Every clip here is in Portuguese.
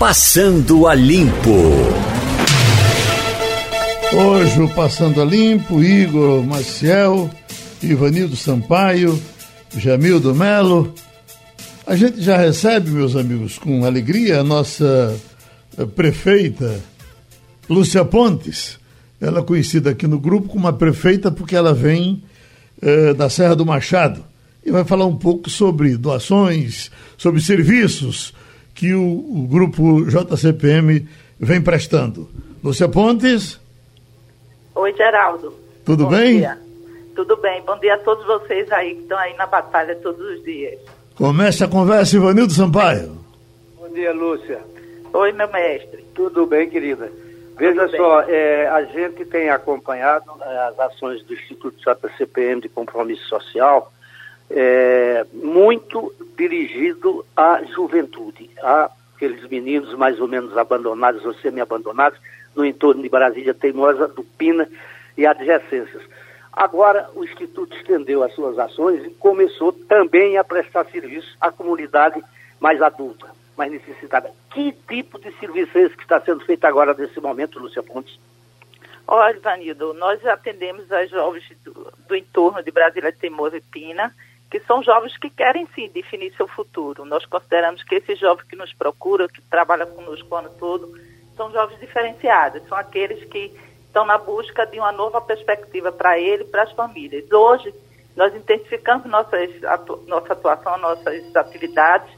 Passando a Limpo. Hoje o Passando a Limpo, Igor Maciel, Ivanildo Sampaio, Jamildo Melo. A gente já recebe, meus amigos, com alegria a nossa eh, prefeita Lúcia Pontes. Ela é conhecida aqui no grupo como a prefeita porque ela vem eh, da Serra do Machado e vai falar um pouco sobre doações, sobre serviços que o, o grupo JCPM vem prestando. Lúcia Pontes. Oi, Geraldo. Tudo Bom bem? Dia. Tudo bem. Bom dia a todos vocês aí que estão aí na batalha todos os dias. Começa a conversa, Ivanildo Sampaio. Bom dia, Lúcia. Oi, meu mestre. Tudo bem, querida? Veja Tudo só, é, a gente tem acompanhado é, as ações do Instituto JCPM de Compromisso Social, é, muito dirigido à juventude, a aqueles meninos mais ou menos abandonados ou semi-abandonados no entorno de Brasília Teimosa, do Pina e adjacências. Agora, o Instituto estendeu as suas ações e começou também a prestar serviço à comunidade mais adulta, mais necessitada. Que tipo de serviço é esse que está sendo feito agora nesse momento, Lúcia Pontes? Olha, Ivanildo, nós atendemos as jovens do, do entorno de Brasília Teimosa e Pina, que são jovens que querem sim definir seu futuro. Nós consideramos que esses jovens que nos procuram, que trabalham conosco o ano todo, são jovens diferenciados, são aqueles que estão na busca de uma nova perspectiva para ele e para as famílias. Hoje, nós intensificamos nossas, atu nossa atuação, nossas atividades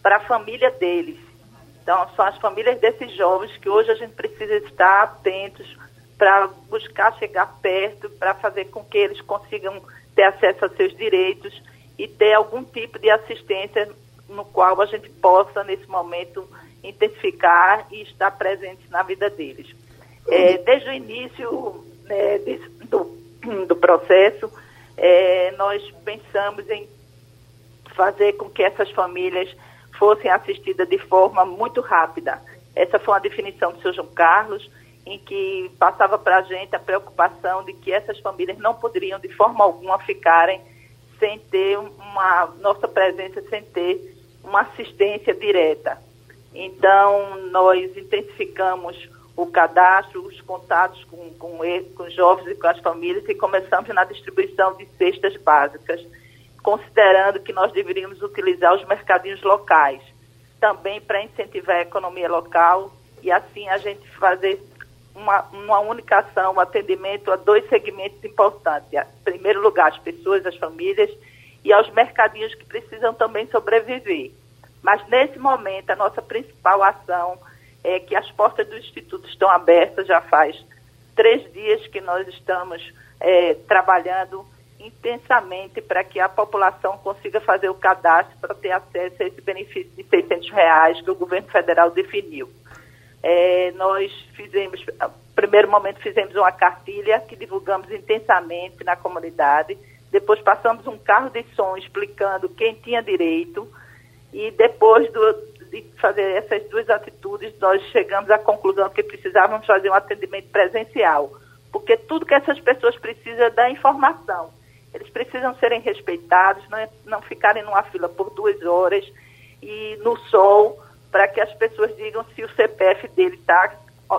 para a família deles. Então, são as famílias desses jovens que hoje a gente precisa estar atentos para buscar chegar perto, para fazer com que eles consigam ter acesso a seus direitos e ter algum tipo de assistência no qual a gente possa, nesse momento, intensificar e estar presente na vida deles. É, desde o início né, desse, do, do, processo, é, nós pensamos em fazer com que essas famílias fossem assistidas de forma muito rápida. Essa foi uma definição do seu João Carlos, em que passava para a gente a preocupação de que essas famílias não poderiam, de forma alguma, ficarem sem ter uma nossa presença, sem ter uma assistência direta. Então, nós intensificamos o cadastro, os contatos com, com, com os jovens e com as famílias e começamos na distribuição de cestas básicas, considerando que nós deveríamos utilizar os mercadinhos locais, também para incentivar a economia local e assim a gente fazer uma, uma única ação, um atendimento a dois segmentos importantes. Em primeiro lugar, as pessoas, as famílias e aos mercadinhos que precisam também sobreviver. Mas nesse momento, a nossa principal ação é que as portas do Instituto estão abertas, já faz três dias que nós estamos é, trabalhando intensamente para que a população consiga fazer o cadastro para ter acesso a esse benefício de 600 reais que o governo federal definiu. É, nós fizemos, no primeiro momento fizemos uma cartilha que divulgamos intensamente na comunidade, depois passamos um carro de som explicando quem tinha direito. E depois do, de fazer essas duas atitudes, nós chegamos à conclusão que precisávamos fazer um atendimento presencial, porque tudo que essas pessoas precisam é da informação. Eles precisam serem respeitados, não, é, não ficarem numa fila por duas horas e no sol, para que as pessoas digam se o CPF dele está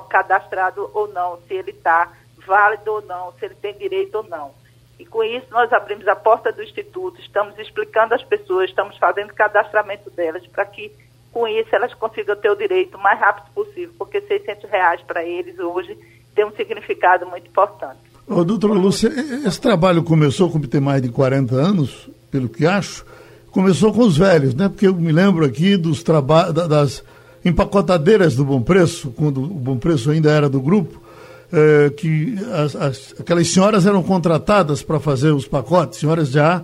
cadastrado ou não, se ele está válido ou não, se ele tem direito ou não. E com isso nós abrimos a porta do Instituto, estamos explicando às pessoas, estamos fazendo cadastramento delas para que com isso elas consigam ter o direito o mais rápido possível, porque 600 reais para eles hoje tem um significado muito importante. Ô, doutora Lúcia, esse trabalho começou, como tem mais de 40 anos, pelo que acho, começou com os velhos, né? Porque eu me lembro aqui dos trabalhos, das empacotadeiras do Bom Preço, quando o Bom Preço ainda era do grupo, é, que as, as, aquelas senhoras eram contratadas para fazer os pacotes, senhoras já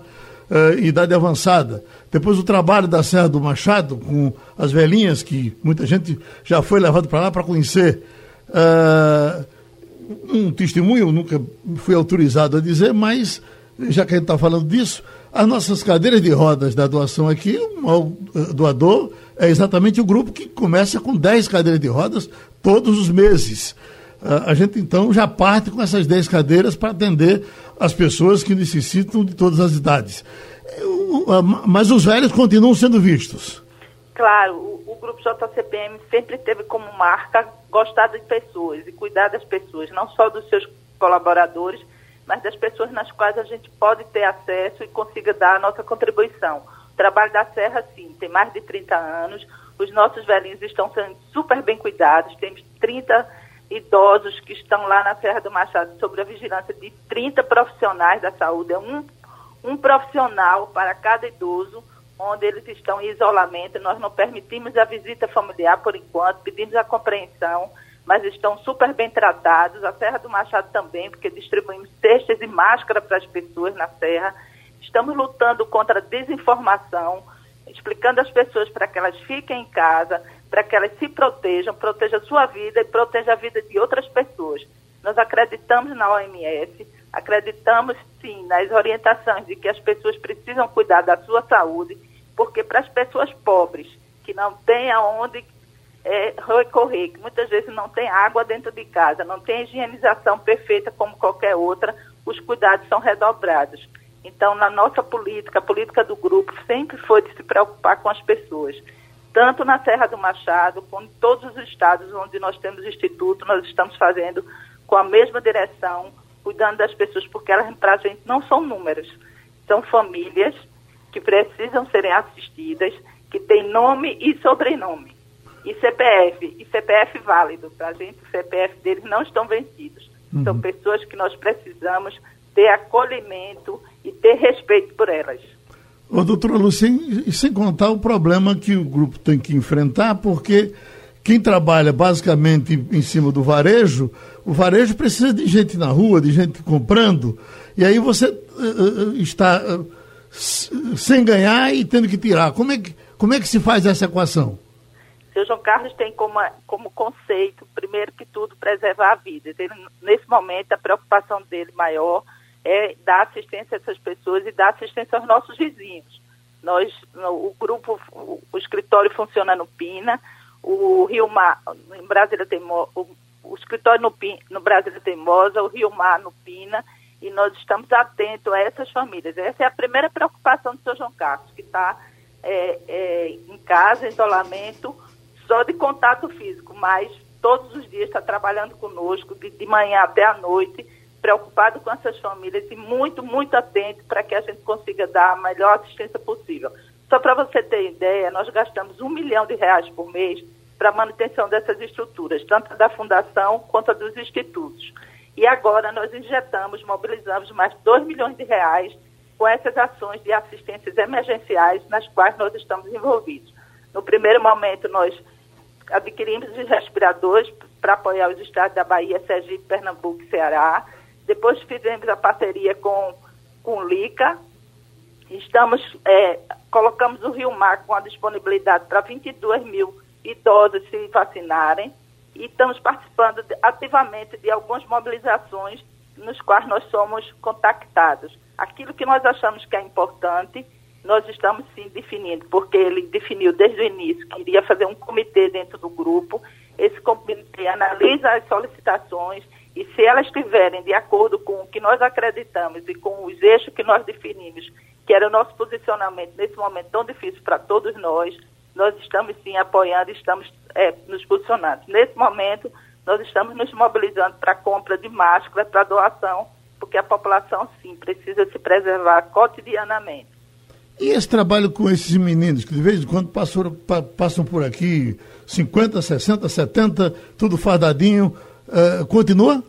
é, idade avançada. Depois o trabalho da Serra do Machado, com as velhinhas, que muita gente já foi levado para lá para conhecer. É, um testemunho, eu nunca fui autorizado a dizer, mas já que a gente está falando disso, as nossas cadeiras de rodas da doação aqui, o doador é exatamente o grupo que começa com 10 cadeiras de rodas todos os meses. A gente então já parte com essas 10 cadeiras para atender as pessoas que necessitam de todas as idades. Mas os velhos continuam sendo vistos. Claro, o Grupo JCPM sempre teve como marca gostar de pessoas e cuidar das pessoas, não só dos seus colaboradores, mas das pessoas nas quais a gente pode ter acesso e consiga dar a nossa contribuição. O trabalho da Serra, sim, tem mais de 30 anos, os nossos velhinhos estão sendo super bem cuidados, temos 30 idosos que estão lá na Serra do Machado sob a vigilância de 30 profissionais da saúde, é um, um profissional para cada idoso, onde eles estão em isolamento, nós não permitimos a visita familiar por enquanto, pedimos a compreensão, mas estão super bem tratados. A Serra do Machado também, porque distribuímos cestas e máscara para as pessoas na Serra. Estamos lutando contra a desinformação, explicando às pessoas para que elas fiquem em casa, para que elas se protejam, protejam a sua vida e protejam a vida de outras pessoas. Nós acreditamos na OMS, acreditamos sim nas orientações de que as pessoas precisam cuidar da sua saúde, porque para as pessoas pobres, que não têm aonde é, recorrer, que muitas vezes não tem água dentro de casa, não tem higienização perfeita como qualquer outra, os cuidados são redobrados. Então, na nossa política, a política do grupo sempre foi de se preocupar com as pessoas. Tanto na Serra do Machado, como em todos os estados onde nós temos instituto, nós estamos fazendo com a mesma direção, cuidando das pessoas, porque elas, para a gente, não são números, são famílias que precisam serem assistidas, que têm nome e sobrenome e CPF, e CPF válido. Para a gente, o CPF deles não estão vencidos. Uhum. São pessoas que nós precisamos ter acolhimento e ter respeito por elas. Ô, doutora e sem contar o problema que o grupo tem que enfrentar, porque quem trabalha basicamente em cima do varejo, o varejo precisa de gente na rua, de gente comprando, e aí você uh, está uh, sem ganhar e tendo que tirar. Como é que, como é que se faz essa equação? Seu João Carlos tem como, como conceito, primeiro que tudo, preservar a vida. Ele, nesse momento, a preocupação dele maior é dar assistência a essas pessoas e dar assistência aos nossos vizinhos. Nós, o grupo, o, escritório funciona no Pina, o Rio Mar, em Brasília Teimosa, o, o escritório no, no Brasília Teimosa, o Rio Mar no Pina, e nós estamos atentos a essas famílias. Essa é a primeira preocupação do seu João Carlos, que está é, é, em casa, em isolamento, só de contato físico, mas todos os dias está trabalhando conosco, de, de manhã até a noite, preocupado com essas famílias e muito, muito atento para que a gente consiga dar a melhor assistência possível. Só para você ter ideia, nós gastamos um milhão de reais por mês para a manutenção dessas estruturas, tanto da fundação quanto dos institutos. E agora nós injetamos, mobilizamos mais 2 milhões de reais com essas ações de assistências emergenciais nas quais nós estamos envolvidos. No primeiro momento, nós adquirimos os respiradores para apoiar os estados da Bahia, Sergipe, Pernambuco e Ceará. Depois fizemos a parceria com, com o LICA. Estamos, é, colocamos o Rio Mar com a disponibilidade para 22 mil idosos se vacinarem e estamos participando ativamente de algumas mobilizações nos quais nós somos contactados. Aquilo que nós achamos que é importante nós estamos sim definindo, porque ele definiu desde o início que iria fazer um comitê dentro do grupo. Esse comitê analisa as solicitações e se elas estiverem de acordo com o que nós acreditamos e com os eixos que nós definimos, que era o nosso posicionamento nesse momento tão difícil para todos nós, nós estamos sim apoiando, estamos é, nos posicionando. Nesse momento, nós estamos nos mobilizando para compra de máscara, para doação, porque a população sim precisa se preservar cotidianamente. E esse trabalho com esses meninos que de vez em quando passam, passam por aqui 50, 60, 70, tudo fardadinho, uh, continua?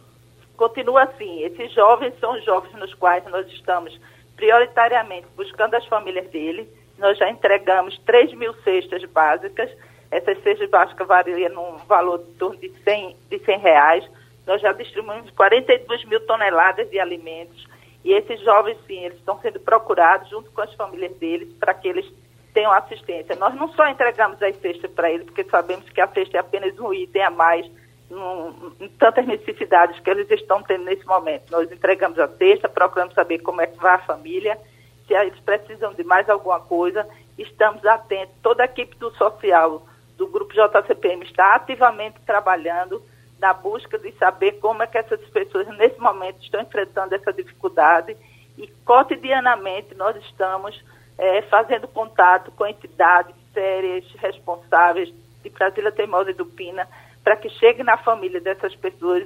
Continua assim. Esses jovens são jovens nos quais nós estamos prioritariamente buscando as famílias deles. Nós já entregamos 3 mil cestas básicas. Essas cestas básicas variam num valor de torno de 100, de 100 reais. Nós já distribuímos 42 mil toneladas de alimentos e esses jovens, sim, eles estão sendo procurados junto com as famílias deles para que eles tenham assistência. Nós não só entregamos as cestas para eles, porque sabemos que a cesta é apenas um item a mais num, em tantas necessidades que eles estão tendo nesse momento. Nós entregamos a cesta, procuramos saber como é que vai a família, se eles precisam de mais alguma coisa, estamos atentos. Toda a equipe do social do Grupo JCPM está ativamente trabalhando na busca de saber como é que essas pessoas nesse momento estão enfrentando essa dificuldade e cotidianamente nós estamos é, fazendo contato com entidades, sérias, responsáveis de Brasília Teimosa e do Pina, para que chegue na família dessas pessoas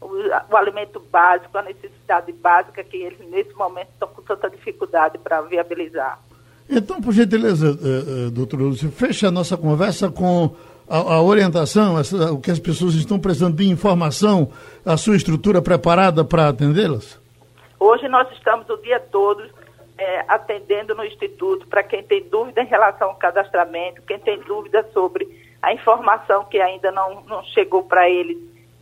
o, o, alimento básico, a necessidade básica que eles nesse momento estão com tanta dificuldade para viabilizar. Então, por gentileza, uh, uh, doutor Lúcio, fecha a nossa conversa com a, a orientação, o que as pessoas estão precisando de informação, a sua estrutura preparada para atendê-las? Hoje nós estamos o dia todo é, atendendo no Instituto para quem tem dúvida em relação ao cadastramento, quem tem dúvida sobre a informação que ainda não, não chegou para ele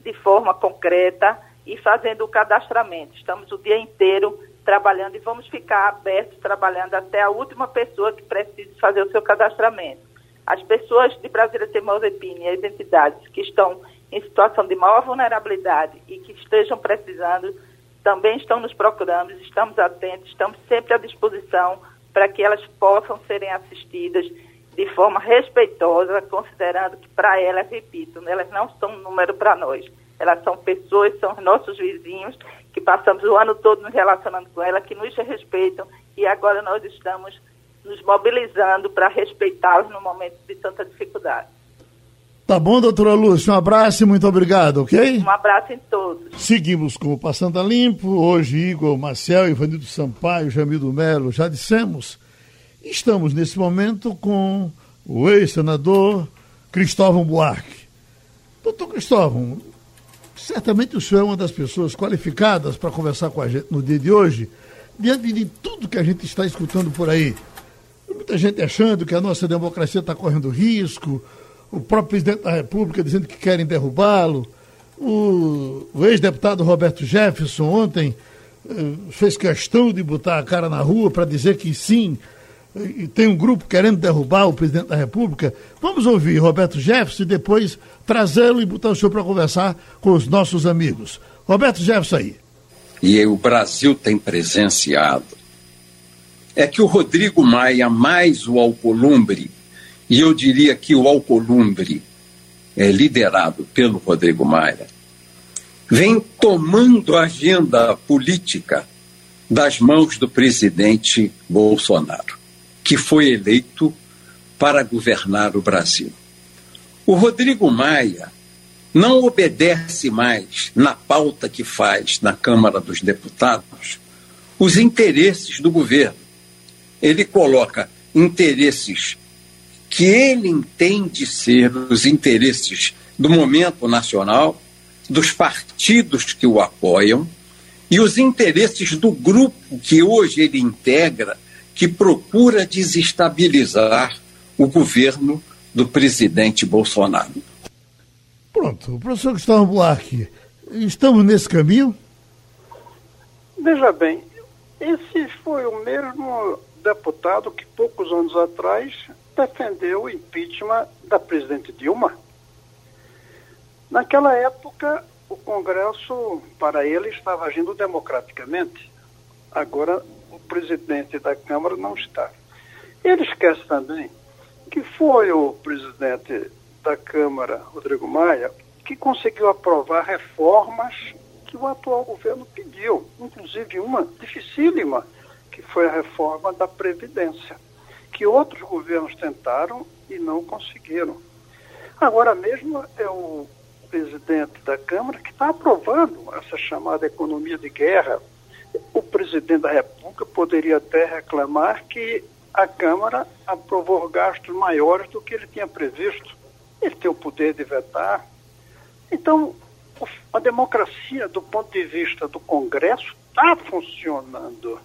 de forma concreta e fazendo o cadastramento. Estamos o dia inteiro trabalhando e vamos ficar abertos trabalhando até a última pessoa que precise fazer o seu cadastramento. As pessoas de Brasília Teimosa e as entidades que estão em situação de maior vulnerabilidade e que estejam precisando também estão nos procurando, estamos atentos, estamos sempre à disposição para que elas possam serem assistidas de forma respeitosa, considerando que para elas, repito, elas não são um número para nós. Elas são pessoas, são nossos vizinhos, que passamos o ano todo nos relacionando com elas, que nos respeitam e agora nós estamos nos mobilizando para respeitá-los no momento de tanta dificuldade. Tá bom, doutora Lúcia, um abraço e muito obrigado, ok? Um abraço em todos. Seguimos com o Passando a Limpo, hoje Igor Marcel, Ivanildo Sampaio, Jamildo Melo, já dissemos. Estamos nesse momento com o ex-senador Cristóvão Buarque. Doutor Cristóvão, certamente o senhor é uma das pessoas qualificadas para conversar com a gente no dia de hoje, diante de tudo que a gente está escutando por aí. Muita gente achando que a nossa democracia está correndo risco, o próprio presidente da República dizendo que querem derrubá-lo, o, o ex-deputado Roberto Jefferson ontem eh, fez questão de botar a cara na rua para dizer que sim, e tem um grupo querendo derrubar o presidente da República. Vamos ouvir Roberto Jefferson e depois trazê-lo e botar o senhor para conversar com os nossos amigos. Roberto Jefferson aí. E o Brasil tem presenciado é que o Rodrigo Maia mais o Alcolumbre e eu diria que o Alcolumbre, é, liderado pelo Rodrigo Maia, vem tomando a agenda política das mãos do presidente Bolsonaro, que foi eleito para governar o Brasil. O Rodrigo Maia não obedece mais, na pauta que faz na Câmara dos Deputados, os interesses do governo. Ele coloca interesses que ele entende ser os interesses do momento nacional, dos partidos que o apoiam e os interesses do grupo que hoje ele integra, que procura desestabilizar o governo do presidente Bolsonaro. Pronto, professor Gustavo Buarque, estamos nesse caminho? Veja bem, esse foi o mesmo deputado que poucos anos atrás defendeu o impeachment da presidente Dilma. Naquela época, o Congresso, para ele, estava agindo democraticamente. Agora, o presidente da Câmara não está. Ele esquece também que foi o presidente da Câmara, Rodrigo Maia, que conseguiu aprovar reformas que o atual governo pediu, inclusive uma dificílima, que foi a reforma da Previdência que outros governos tentaram e não conseguiram. Agora mesmo é o presidente da Câmara que está aprovando essa chamada economia de guerra. O presidente da República poderia até reclamar que a Câmara aprovou gastos maiores do que ele tinha previsto. Ele tem o poder de vetar. Então, a democracia, do ponto de vista do Congresso, está funcionando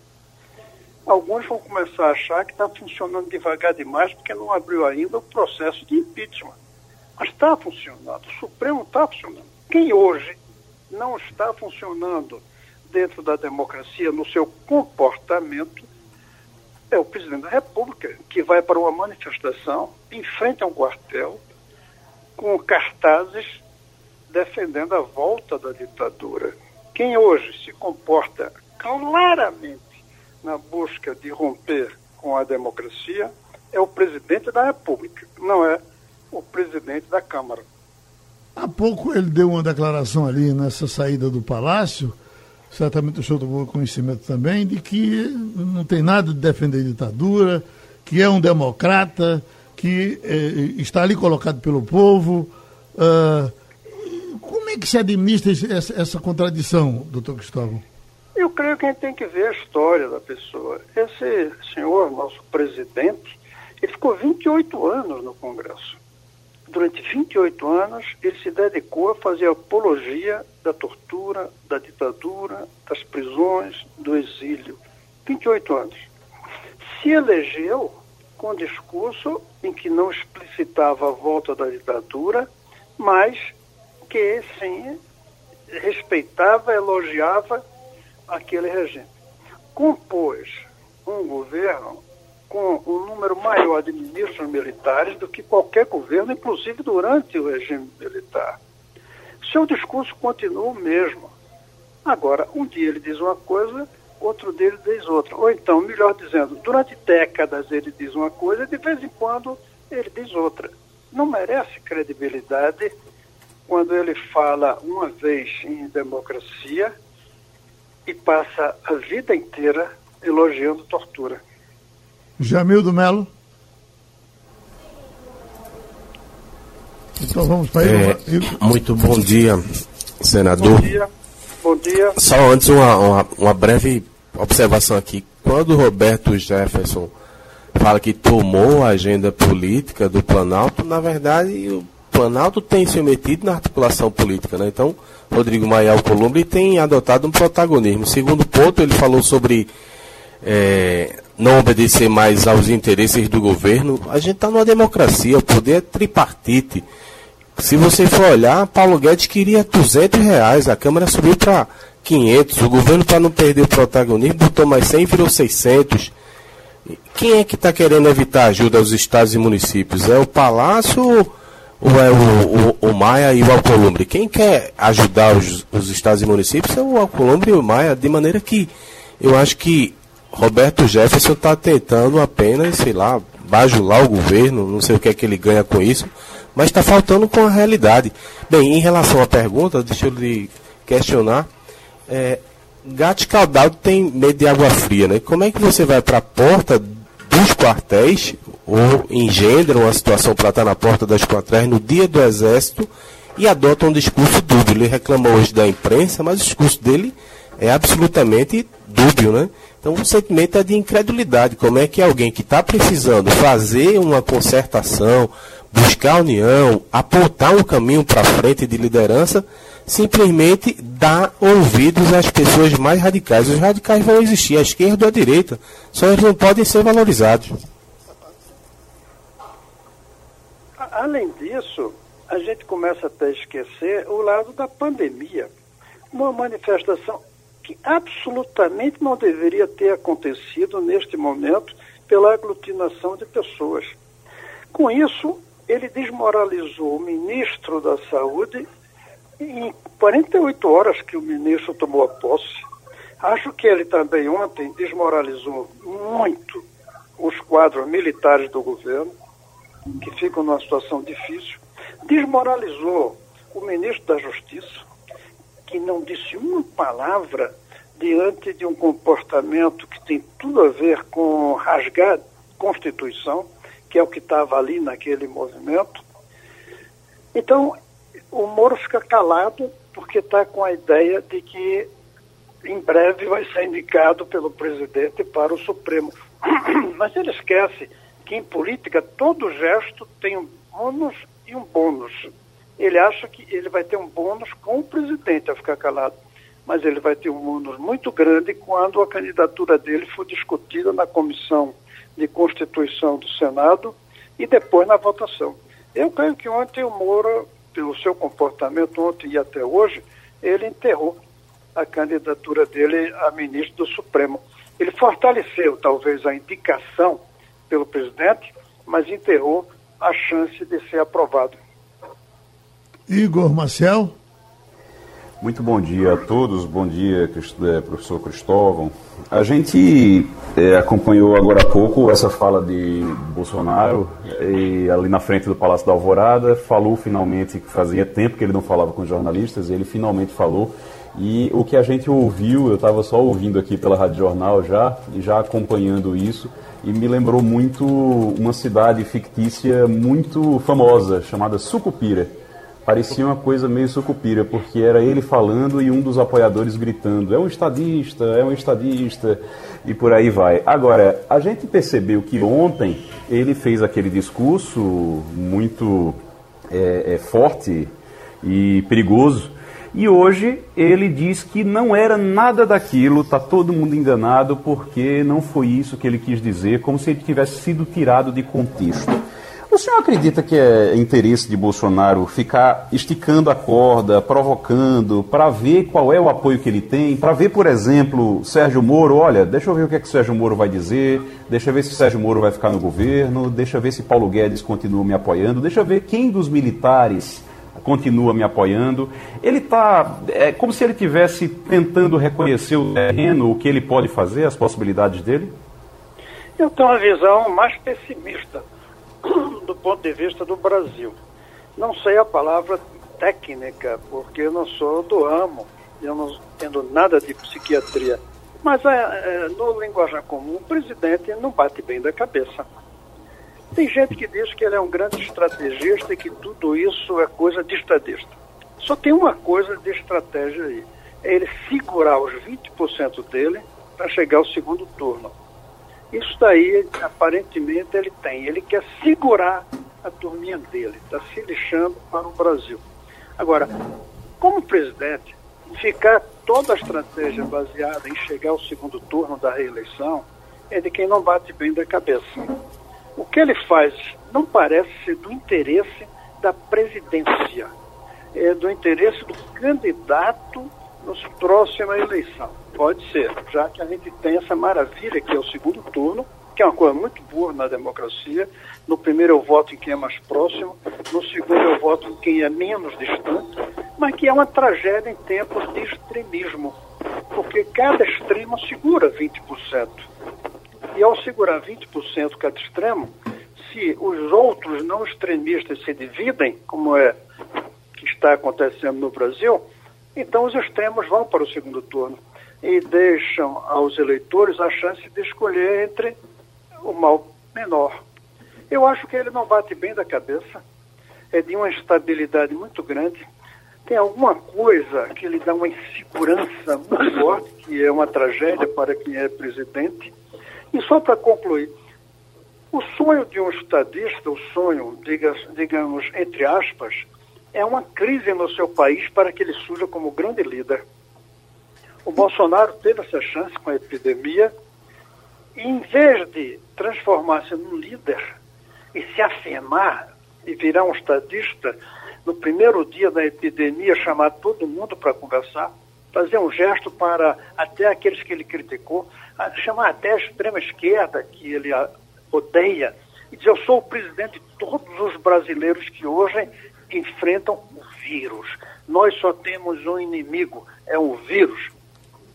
alguns vão começar a achar que está funcionando devagar demais porque não abriu ainda o processo de impeachment. Mas está funcionando, o Supremo está funcionando. Quem hoje não está funcionando dentro da democracia no seu comportamento é o presidente da República, que vai para uma manifestação em frente a um quartel com cartazes defendendo a volta da ditadura. Quem hoje se comporta claramente na busca de romper com a democracia é o presidente da República, não é o presidente da Câmara. Há pouco ele deu uma declaração ali nessa saída do Palácio, certamente o senhor tomou conhecimento também, de que não tem nada de defender ditadura, que é um democrata, que eh, está ali colocado pelo povo. Uh, como é que se administra essa, essa contradição, doutor Cristóvão? Eu creio que a gente tem que ver a história da pessoa. Esse senhor, nosso presidente, ele ficou 28 anos no Congresso. Durante 28 anos, ele se dedicou a fazer apologia da tortura, da ditadura, das prisões, do exílio. 28 anos. Se elegeu com um discurso em que não explicitava a volta da ditadura, mas que, sim, respeitava, elogiava aquele regime. Compôs um governo com um número maior de ministros militares do que qualquer governo, inclusive durante o regime militar. Seu discurso continua o mesmo. Agora, um dia ele diz uma coisa, outro dia ele diz outra. Ou então, melhor dizendo, durante décadas ele diz uma coisa e de vez em quando ele diz outra. Não merece credibilidade quando ele fala uma vez em democracia e passa a vida inteira elogiando tortura. Jamil do Melo. Então vamos para é, Muito bom dia, senador. Bom dia. Bom dia. Só antes uma, uma, uma breve observação aqui. Quando o Roberto Jefferson fala que tomou a agenda política do Planalto, na verdade o Planalto tem se metido na articulação política, né? Então, Rodrigo Maia Alcolumbre tem adotado um protagonismo. Segundo ponto, ele falou sobre é, não obedecer mais aos interesses do governo. A gente está numa democracia, o poder é tripartite. Se você for olhar, Paulo Guedes queria 200 reais, a Câmara subiu para 500. O governo, para não perder o protagonismo, botou mais 100 e virou 600. Quem é que está querendo evitar ajuda aos estados e municípios? É o Palácio ou é o, o, o Maia e o Alcolumbre? Quem quer ajudar os, os estados e municípios é o Alcolumbre e o Maia, de maneira que eu acho que Roberto Jefferson está tentando apenas, sei lá, bajular o governo, não sei o que é que ele ganha com isso, mas está faltando com a realidade. Bem, em relação à pergunta, deixa eu lhe questionar. É, gato escaldado tem medo de água fria, né? Como é que você vai para a porta dos quartéis ou engendra uma situação para estar na porta das quartéis no dia do exército e adota um discurso dúbio? Ele reclamou hoje da imprensa, mas o discurso dele é absolutamente dúbio, né? Então o sentimento é de incredulidade. Como é que alguém que está precisando fazer uma concertação, buscar união, apontar um caminho para frente de liderança, simplesmente dá ouvidos às pessoas mais radicais. Os radicais vão existir, à esquerda ou à direita, só eles não podem ser valorizados. Além disso, a gente começa até a esquecer o lado da pandemia. Uma manifestação que absolutamente não deveria ter acontecido neste momento pela aglutinação de pessoas. Com isso, ele desmoralizou o ministro da Saúde em 48 horas que o ministro tomou a posse. Acho que ele também ontem desmoralizou muito os quadros militares do governo, que ficam numa situação difícil. Desmoralizou o ministro da Justiça, que não disse uma palavra diante de um comportamento que tem tudo a ver com rasgar Constituição, que é o que estava ali naquele movimento. Então, o Moro fica calado porque está com a ideia de que em breve vai ser indicado pelo presidente para o Supremo. Mas ele esquece que em política todo gesto tem um ônus e um bônus ele acha que ele vai ter um bônus com o presidente a ficar calado, mas ele vai ter um bônus muito grande quando a candidatura dele for discutida na Comissão de Constituição do Senado e depois na votação. Eu creio que ontem o Moura, pelo seu comportamento ontem e até hoje, ele enterrou a candidatura dele a ministro do Supremo. Ele fortaleceu talvez a indicação pelo presidente, mas enterrou a chance de ser aprovado. Igor Marcel. Muito bom dia a todos, bom dia, é, professor Cristóvão. A gente é, acompanhou agora há pouco essa fala de Bolsonaro e ali na frente do Palácio da Alvorada falou finalmente que fazia tempo que ele não falava com jornalistas, e ele finalmente falou. E o que a gente ouviu, eu estava só ouvindo aqui pela Rádio Jornal já, e já acompanhando isso, e me lembrou muito uma cidade fictícia muito famosa, chamada Sucupira parecia uma coisa meio sucupira, porque era ele falando e um dos apoiadores gritando: é um estadista, é um estadista, e por aí vai. Agora, a gente percebeu que ontem ele fez aquele discurso muito é, é, forte e perigoso. E hoje ele diz que não era nada daquilo, está todo mundo enganado porque não foi isso que ele quis dizer, como se ele tivesse sido tirado de contexto. O senhor acredita que é interesse de Bolsonaro ficar esticando a corda, provocando, para ver qual é o apoio que ele tem, para ver, por exemplo, Sérgio Moro, olha, deixa eu ver o que é que Sérgio Moro vai dizer, deixa eu ver se Sérgio Moro vai ficar no governo, deixa eu ver se Paulo Guedes continua me apoiando, deixa eu ver quem dos militares continua me apoiando. Ele está, é como se ele estivesse tentando reconhecer o terreno, o que ele pode fazer, as possibilidades dele? Eu tenho uma visão mais pessimista do ponto de vista do Brasil. Não sei a palavra técnica, porque eu não sou do ramo, eu não entendo nada de psiquiatria. Mas é, é, no linguajar comum, o presidente não bate bem da cabeça. Tem gente que diz que ele é um grande estrategista e que tudo isso é coisa de estadista. Só tem uma coisa de estratégia aí: é ele segurar os 20% dele para chegar ao segundo turno. Isso daí, aparentemente, ele tem. Ele quer segurar a turminha dele, está se lixando para o Brasil. Agora, como presidente, ficar toda a estratégia baseada em chegar ao segundo turno da reeleição é de quem não bate bem da cabeça. O que ele faz não parece ser do interesse da presidência, é do interesse do candidato nos próxima eleição. Pode ser, já que a gente tem essa maravilha que é o segundo turno, que é uma coisa muito boa na democracia. No primeiro eu voto em quem é mais próximo, no segundo eu voto em quem é menos distante, mas que é uma tragédia em tempos de extremismo, porque cada extremo segura 20%. E ao segurar 20% cada extremo, se os outros não extremistas se dividem, como é que está acontecendo no Brasil, então os extremos vão para o segundo turno e deixam aos eleitores a chance de escolher entre o mal menor. Eu acho que ele não bate bem da cabeça, é de uma instabilidade muito grande, tem alguma coisa que lhe dá uma insegurança muito forte, que é uma tragédia para quem é presidente. E só para concluir, o sonho de um estadista, o sonho, diga, digamos, entre aspas, é uma crise no seu país para que ele surja como grande líder. O Bolsonaro teve essa chance com a epidemia e, em vez de transformar-se num líder e se afirmar e virar um estadista, no primeiro dia da epidemia, chamar todo mundo para conversar, fazer um gesto para até aqueles que ele criticou, chamar até a extrema esquerda, que ele odeia, e dizer: Eu sou o presidente de todos os brasileiros que hoje enfrentam o vírus. Nós só temos um inimigo, é o vírus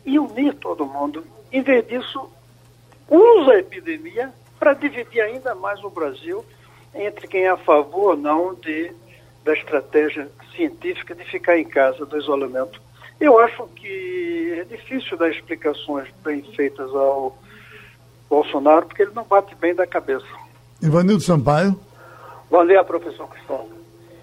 e unir todo mundo. Em vez disso, usa a epidemia para dividir ainda mais o Brasil entre quem é a favor ou não de, da estratégia científica de ficar em casa, do isolamento. Eu acho que é difícil dar explicações bem feitas ao Bolsonaro, porque ele não bate bem da cabeça. Ivanildo Sampaio. Bom dia, professor Cristóvão.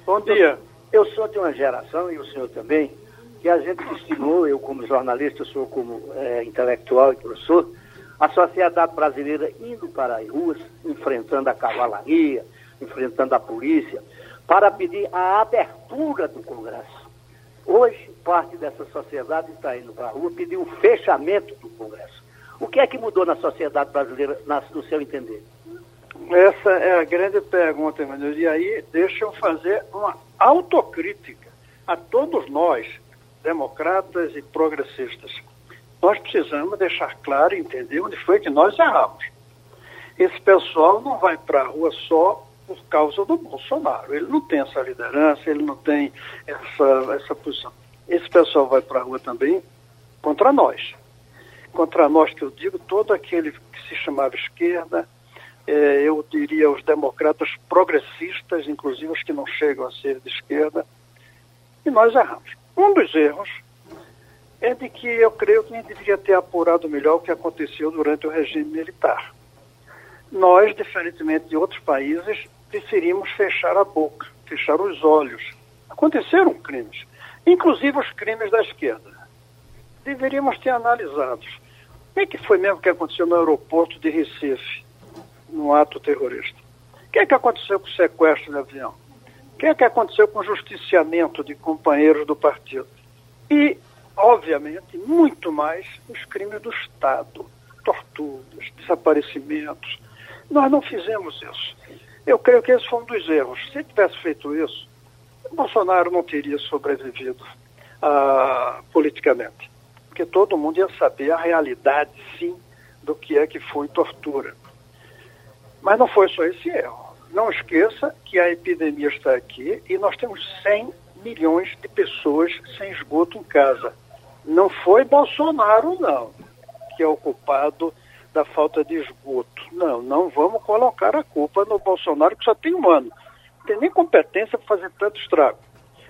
Bom dia. Eu sou de uma geração, e o senhor também, que a gente ensinou, eu como jornalista, eu sou como é, intelectual e professor, a sociedade brasileira indo para as ruas, enfrentando a cavalaria, enfrentando a polícia, para pedir a abertura do Congresso. Hoje, parte dessa sociedade está indo para a rua pedir o fechamento do Congresso. O que é que mudou na sociedade brasileira, na, no seu entender? Essa é a grande pergunta, Emanuel. E aí, deixa eu fazer uma autocrítica a todos nós, democratas e progressistas. Nós precisamos deixar claro e entender onde foi que nós erramos. Esse pessoal não vai para a rua só por causa do Bolsonaro. Ele não tem essa liderança, ele não tem essa, essa posição. Esse pessoal vai para a rua também contra nós. Contra nós, que eu digo, todo aquele que se chamava esquerda, é, eu diria os democratas progressistas, inclusive os que não chegam a ser de esquerda, e nós erramos. Um dos erros é de que eu creio que a gente deveria ter apurado melhor o que aconteceu durante o regime militar. Nós, diferentemente de outros países, preferimos fechar a boca, fechar os olhos. Aconteceram crimes, inclusive os crimes da esquerda. Deveríamos ter analisado. O que, é que foi mesmo que aconteceu no aeroporto de Recife, no ato terrorista? O que, é que aconteceu com o sequestro de avião? O que, é que aconteceu com o justiciamento de companheiros do partido? E obviamente, muito mais os crimes do Estado, torturas, desaparecimentos. Nós não fizemos isso. Eu creio que esse foi um dos erros. Se tivesse feito isso, Bolsonaro não teria sobrevivido uh, politicamente. Porque todo mundo ia saber a realidade, sim, do que é que foi tortura. Mas não foi só esse erro. Não esqueça que a epidemia está aqui e nós temos 100 milhões de pessoas sem esgoto em casa. Não foi Bolsonaro, não, que é o culpado da falta de esgoto. Não, não vamos colocar a culpa no Bolsonaro, que só tem um ano. Tem nem competência para fazer tanto estrago.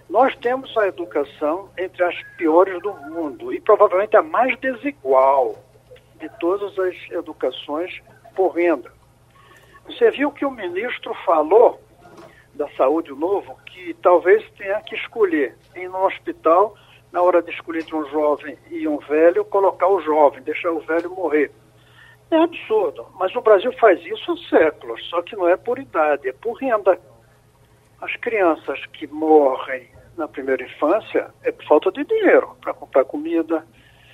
Nós temos a educação entre as piores do mundo e provavelmente a mais desigual de todas as educações por renda. Você viu que o ministro falou da saúde novo que talvez tenha que escolher em um hospital na hora de escolher entre um jovem e um velho, colocar o jovem, deixar o velho morrer. É absurdo, mas o Brasil faz isso há séculos, só que não é por idade, é por renda. As crianças que morrem na primeira infância é por falta de dinheiro para comprar comida,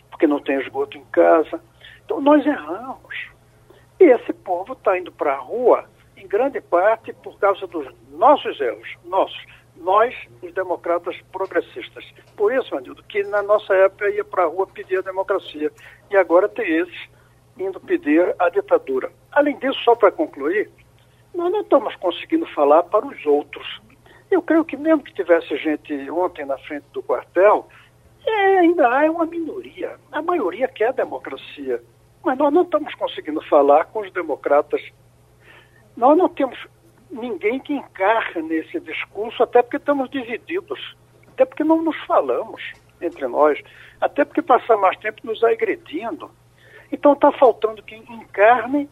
porque não tem esgoto em casa. Então nós erramos. E esse povo está indo para a rua, em grande parte por causa dos nossos erros, nossos nós, os democratas progressistas. Por isso, Anildo, que na nossa época ia para a rua pedir a democracia. E agora tem esses indo pedir a ditadura. Além disso, só para concluir, nós não estamos conseguindo falar para os outros. Eu creio que mesmo que tivesse gente ontem na frente do quartel, é, ainda há uma minoria. A maioria quer a democracia. Mas nós não estamos conseguindo falar com os democratas. Nós não temos ninguém que encarre nesse discurso, até porque estamos divididos, até porque não nos falamos entre nós, até porque passamos mais tempo nos agredindo. Então está faltando quem encarne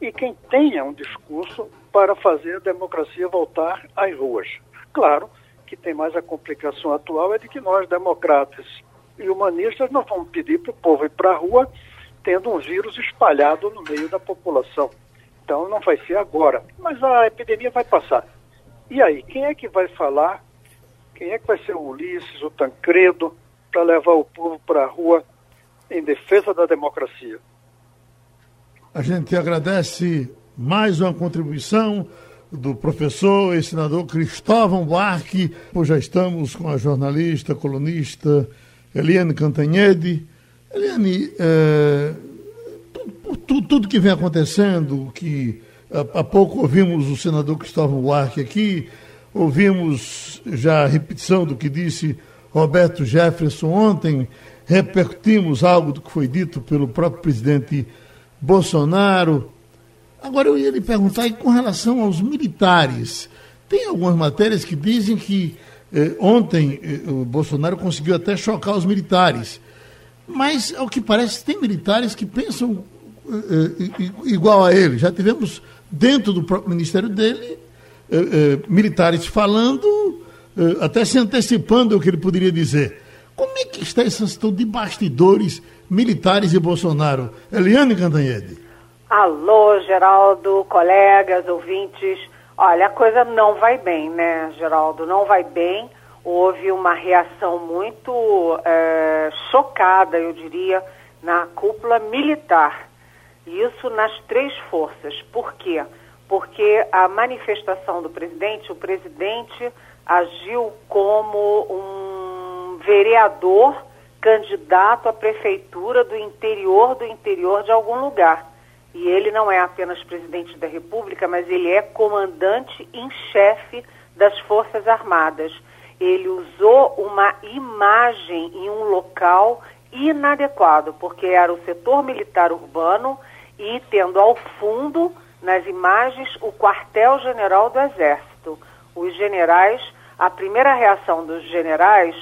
e quem tenha um discurso para fazer a democracia voltar às ruas. Claro que tem mais a complicação atual é de que nós, democratas e humanistas, não vamos pedir para o povo ir para a rua tendo um vírus espalhado no meio da população. Então não vai ser agora, mas a epidemia vai passar. E aí, quem é que vai falar? Quem é que vai ser o Ulisses, o Tancredo, para levar o povo para a rua em defesa da democracia? A gente agradece mais uma contribuição do professor e senador Cristóvão Buarque. Pois já estamos com a jornalista, colunista Eliane Cantanhede. Eliane, eh, tudo, tudo que vem acontecendo, que há pouco ouvimos o senador Cristóvão Buarque aqui, ouvimos já a repetição do que disse Roberto Jefferson ontem, repercutimos algo do que foi dito pelo próprio presidente Bolsonaro. Agora eu ia lhe perguntar e com relação aos militares. Tem algumas matérias que dizem que eh, ontem eh, o Bolsonaro conseguiu até chocar os militares. Mas, ao que parece, tem militares que pensam uh, igual a ele. Já tivemos dentro do próprio ministério dele uh, militares falando, até se antecipando o que ele poderia dizer. Como é que está essa situação de bastidores militares e Bolsonaro? Eliane Cantanhede. Alô, Geraldo, colegas, ouvintes. Olha, a coisa não vai bem, né, Geraldo? Não vai bem. Houve uma reação muito é, chocada, eu diria, na cúpula militar isso nas três forças. Por quê? Porque a manifestação do presidente, o presidente agiu como um vereador candidato à prefeitura do interior do interior de algum lugar. E ele não é apenas presidente da República, mas ele é comandante em chefe das Forças Armadas. ele usou uma imagem em um local inadequado, porque era o setor militar urbano e tendo ao fundo, nas imagens, o quartel-general do Exército. Os generais, a primeira reação dos generais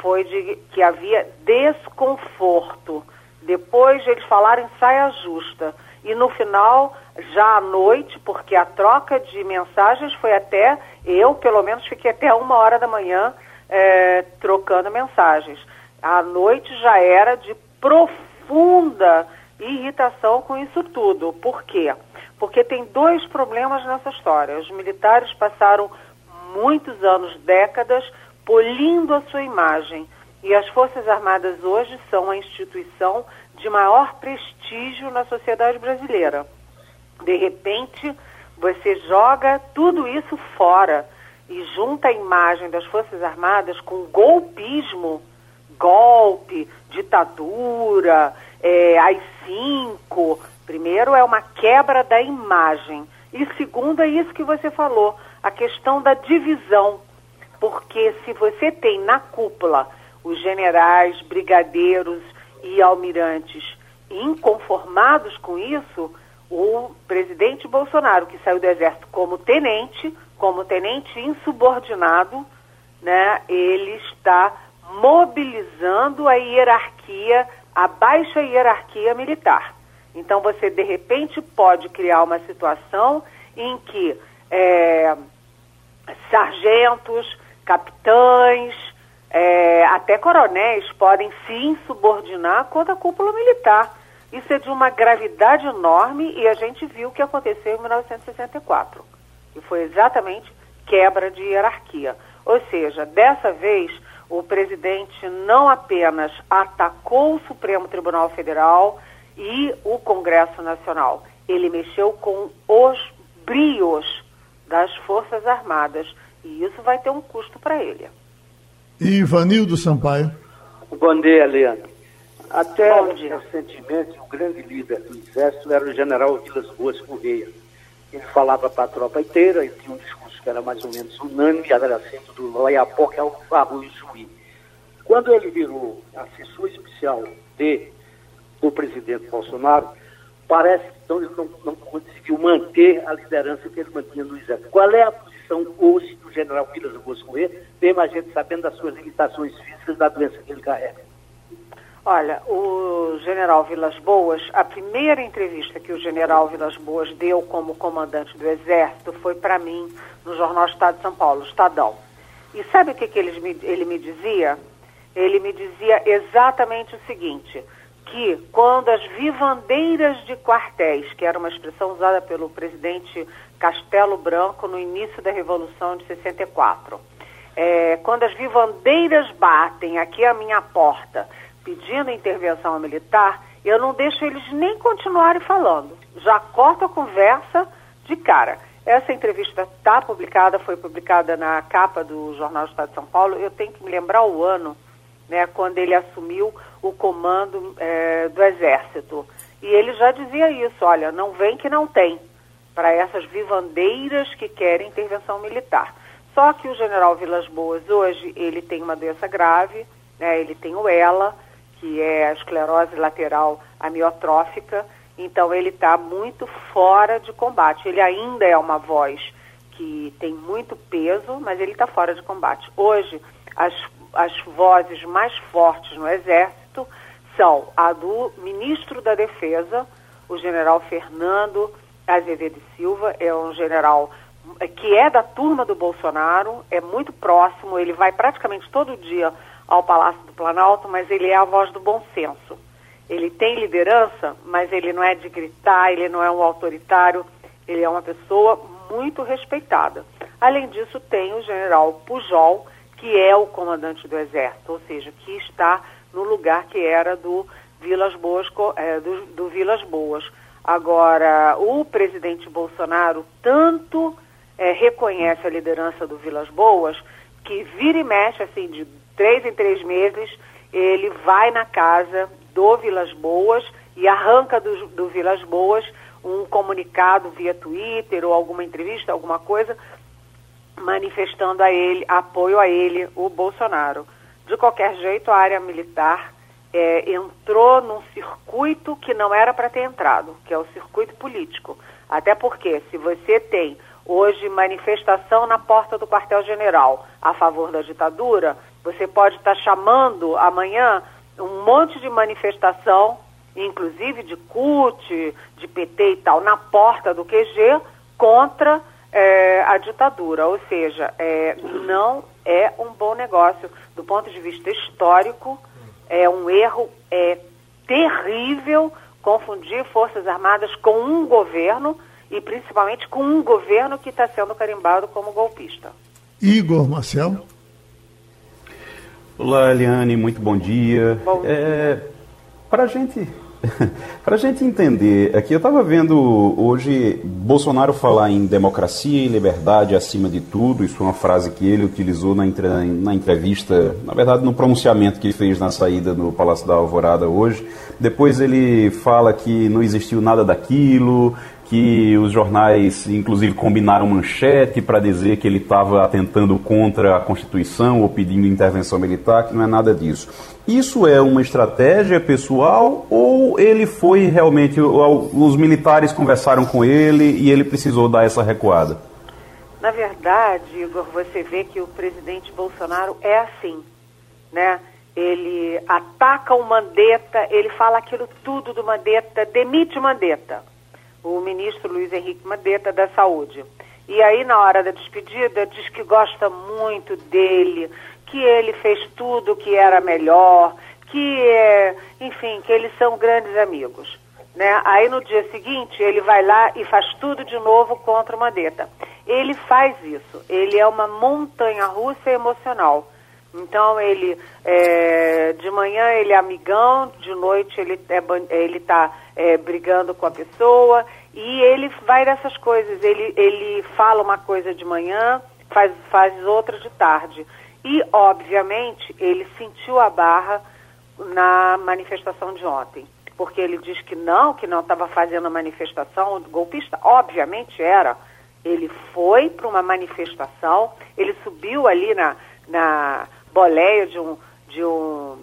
foi de que havia desconforto. Depois eles falaram em saia justa. E no final, já à noite, porque a troca de mensagens foi até, eu pelo menos fiquei até uma hora da manhã é, trocando mensagens. À noite já era de profunda irritação com isso tudo. Por quê? Porque tem dois problemas nessa história. Os militares passaram muitos anos, décadas, polindo a sua imagem. E as Forças Armadas hoje são a instituição de maior prestígio na sociedade brasileira. De repente, você joga tudo isso fora e junta a imagem das Forças Armadas com golpismo, golpe, ditadura, é, AI-5. Primeiro, é uma quebra da imagem. E segundo, é isso que você falou, a questão da divisão. Porque se você tem na cúpula os generais, brigadeiros e almirantes inconformados com isso, o presidente Bolsonaro, que saiu do exército como tenente, como tenente insubordinado, né, ele está mobilizando a hierarquia, a baixa hierarquia militar. Então você de repente pode criar uma situação em que é, sargentos, capitães, é, até coronéis podem se insubordinar contra a cúpula militar. Isso é de uma gravidade enorme e a gente viu o que aconteceu em 1964, que foi exatamente quebra de hierarquia. Ou seja, dessa vez o presidente não apenas atacou o Supremo Tribunal Federal e o Congresso Nacional, ele mexeu com os brios das Forças Armadas e isso vai ter um custo para ele. E Ivanildo Sampaio. Bom dia, Leandro. Até recentemente, o grande líder do Exército era o general Vilas Boas Correia. Ele falava para a tropa inteira, ele tinha um discurso que era mais ou menos unânime, agradecendo do Loiapoque ao Arroio Juí. Quando ele virou assessor especial de, do presidente Bolsonaro, parece que então, ele não, não conseguiu manter a liderança que ele mantinha no Exército. Qual é a posição hoje do general Vilas Boas Correia, mesmo a gente sabendo das suas limitações físicas da doença que ele carrega? Olha, o general Vilas Boas, a primeira entrevista que o general Vilas Boas deu como comandante do Exército foi para mim no Jornal Estado de São Paulo, Estadão. E sabe o que, que ele, me, ele me dizia? Ele me dizia exatamente o seguinte, que quando as vivandeiras de quartéis, que era uma expressão usada pelo presidente Castelo Branco no início da Revolução de 64, é, quando as vivandeiras batem aqui à minha porta pedindo intervenção militar, eu não deixo eles nem continuarem falando. Já corto a conversa de cara. Essa entrevista está publicada, foi publicada na capa do Jornal do Estado de São Paulo. Eu tenho que me lembrar o ano, né, quando ele assumiu o comando é, do Exército. E ele já dizia isso: olha, não vem que não tem, para essas vivandeiras que querem intervenção militar. Só que o general Vilas Boas hoje ele tem uma doença grave, né, ele tem o ELA que é a esclerose lateral amiotrófica, então ele está muito fora de combate. Ele ainda é uma voz que tem muito peso, mas ele está fora de combate. Hoje, as, as vozes mais fortes no Exército são a do ministro da Defesa, o general Fernando Azevedo Silva, é um general que é da turma do Bolsonaro, é muito próximo, ele vai praticamente todo dia ao Palácio do Planalto, mas ele é a voz do bom senso. Ele tem liderança, mas ele não é de gritar, ele não é um autoritário, ele é uma pessoa muito respeitada. Além disso, tem o general Pujol, que é o comandante do Exército, ou seja, que está no lugar que era do Vilas Boas, é, do, do Vilas Boas. Agora, o presidente Bolsonaro tanto é, reconhece a liderança do Vilas Boas que vira e mexe, assim, de três em três meses, ele vai na casa do Vilas Boas e arranca do, do Vilas Boas um comunicado via Twitter ou alguma entrevista, alguma coisa, manifestando a ele, apoio a ele, o Bolsonaro. De qualquer jeito, a área militar é, entrou num circuito que não era para ter entrado, que é o circuito político. Até porque, se você tem hoje manifestação na porta do quartel-general a favor da ditadura, você pode estar tá chamando amanhã um monte de manifestação, inclusive de CUT, de PT e tal, na porta do QG contra é, a ditadura. Ou seja, é, não é um bom negócio do ponto de vista histórico, é um erro é terrível confundir Forças Armadas com um governo e principalmente com um governo que está sendo carimbado como golpista. Igor Marcel. Olá, Eliane, muito bom dia. Bom dia. É, Para a gente Para a gente entender, aqui eu estava vendo hoje Bolsonaro falar em democracia e liberdade acima de tudo. Isso é uma frase que ele utilizou na, na entrevista, na verdade, no pronunciamento que fez na saída no Palácio da Alvorada hoje. Depois ele fala que não existiu nada daquilo, que os jornais, inclusive, combinaram manchete para dizer que ele estava atentando contra a Constituição ou pedindo intervenção militar, que não é nada disso. Isso é uma estratégia pessoal ou ele foi realmente. Os militares conversaram com ele e ele precisou dar essa recuada? Na verdade, Igor, você vê que o presidente Bolsonaro é assim, né? Ele ataca o Mandetta, ele fala aquilo tudo do Mandetta, demite o Mandetta o ministro Luiz Henrique Mandetta da Saúde. E aí, na hora da despedida, diz que gosta muito dele, que ele fez tudo que era melhor, que, é, enfim, que eles são grandes amigos. Né? Aí, no dia seguinte, ele vai lá e faz tudo de novo contra o Mandetta. Ele faz isso. Ele é uma montanha russa emocional. Então ele é, de manhã ele é amigão, de noite ele é, está é, brigando com a pessoa e ele vai dessas coisas. Ele, ele fala uma coisa de manhã, faz, faz outra de tarde. E, obviamente, ele sentiu a barra na manifestação de ontem. Porque ele diz que não, que não estava fazendo a manifestação golpista. Obviamente era. Ele foi para uma manifestação, ele subiu ali na, na boleia de um, de um,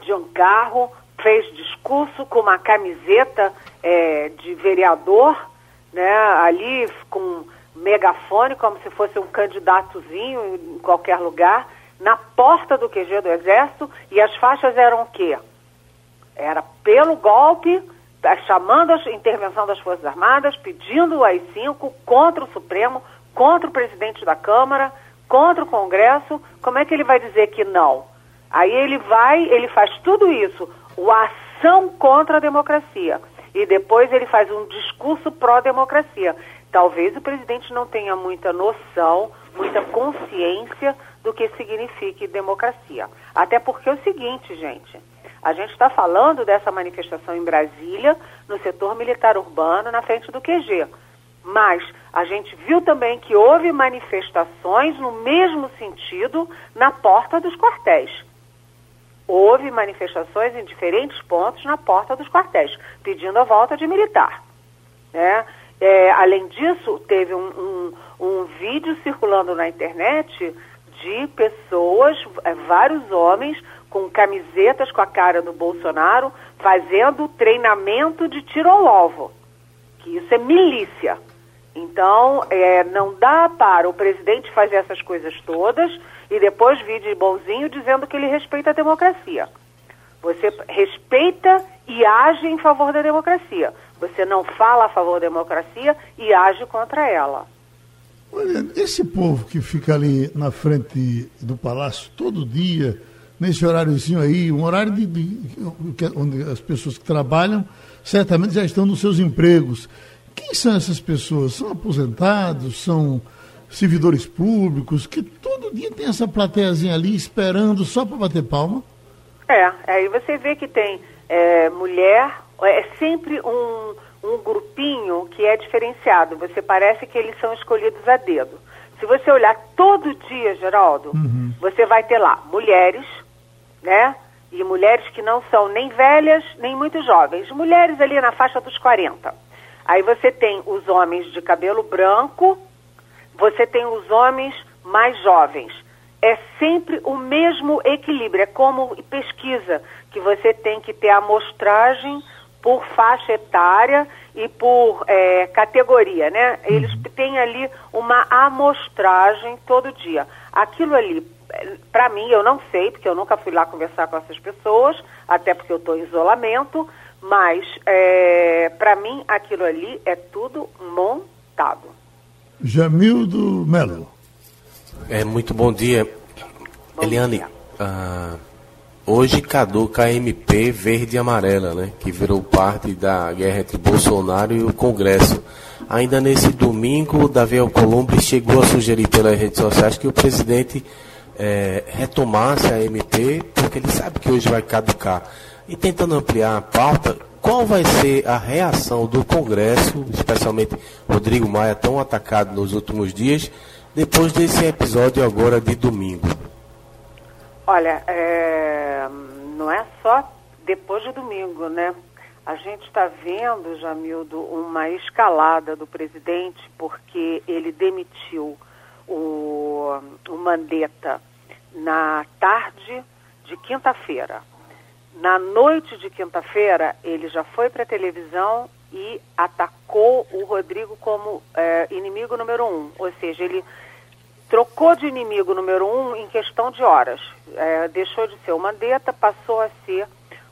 de um carro, fez discurso com uma camiseta é, de vereador, né, ali com megafone, como se fosse um candidatozinho em qualquer lugar, na porta do QG do Exército, e as faixas eram o quê? Era pelo golpe, tá chamando a intervenção das Forças Armadas, pedindo o AI-5 contra o Supremo, contra o presidente da Câmara, contra o Congresso. Como é que ele vai dizer que não? Aí ele vai, ele faz tudo isso, o ação contra a democracia. E depois ele faz um discurso pró-democracia. Talvez o presidente não tenha muita noção, muita consciência do que signifique democracia. Até porque é o seguinte, gente, a gente está falando dessa manifestação em Brasília, no setor militar urbano, na frente do QG. Mas a gente viu também que houve manifestações no mesmo sentido na porta dos quartéis houve manifestações em diferentes pontos na porta dos quartéis, pedindo a volta de militar. Né? É, além disso, teve um, um, um, vídeo circulando na internet de pessoas, é, vários homens, com camisetas com a cara do Bolsonaro, fazendo treinamento de tiro ao alvo. Que isso é milícia. Então, é, não dá para o presidente fazer essas coisas todas e depois vir de bonzinho dizendo que ele respeita a democracia. Você respeita e age em favor da democracia. Você não fala a favor da democracia e age contra ela. Olha, esse povo que fica ali na frente do palácio todo dia, nesse horáriozinho aí, um horário de, de, onde as pessoas que trabalham certamente já estão nos seus empregos. Quem são essas pessoas? São aposentados? São servidores públicos, que todo dia tem essa plateiazinha ali esperando só para bater palma? É, aí você vê que tem é, mulher, é sempre um, um grupinho que é diferenciado. Você parece que eles são escolhidos a dedo. Se você olhar todo dia, Geraldo, uhum. você vai ter lá mulheres, né? E mulheres que não são nem velhas, nem muito jovens. Mulheres ali na faixa dos 40. Aí você tem os homens de cabelo branco, você tem os homens mais jovens. É sempre o mesmo equilíbrio, é como pesquisa, que você tem que ter amostragem por faixa etária e por é, categoria, né? Eles uhum. têm ali uma amostragem todo dia. Aquilo ali, para mim, eu não sei, porque eu nunca fui lá conversar com essas pessoas, até porque eu estou em isolamento, mas é, para mim aquilo ali é tudo montado. Jamildo Melo. É, muito bom dia. Bom Eliane, dia. Uh, hoje caduca a MP verde e amarela, né? Que virou parte da guerra entre Bolsonaro e o Congresso. Ainda nesse domingo, Davi Alcolumbre chegou a sugerir pelas redes sociais que o presidente é, retomasse a MP, porque ele sabe que hoje vai caducar. E tentando ampliar a pauta, qual vai ser a reação do Congresso, especialmente Rodrigo Maia, tão atacado nos últimos dias, depois desse episódio agora de domingo? Olha, é... não é só depois de domingo, né? A gente está vendo, Jamildo, uma escalada do presidente porque ele demitiu o, o Mandetta na tarde de quinta-feira. Na noite de quinta-feira, ele já foi para a televisão e atacou o Rodrigo como é, inimigo número um. Ou seja, ele trocou de inimigo número um em questão de horas. É, deixou de ser o Mandetta, passou a ser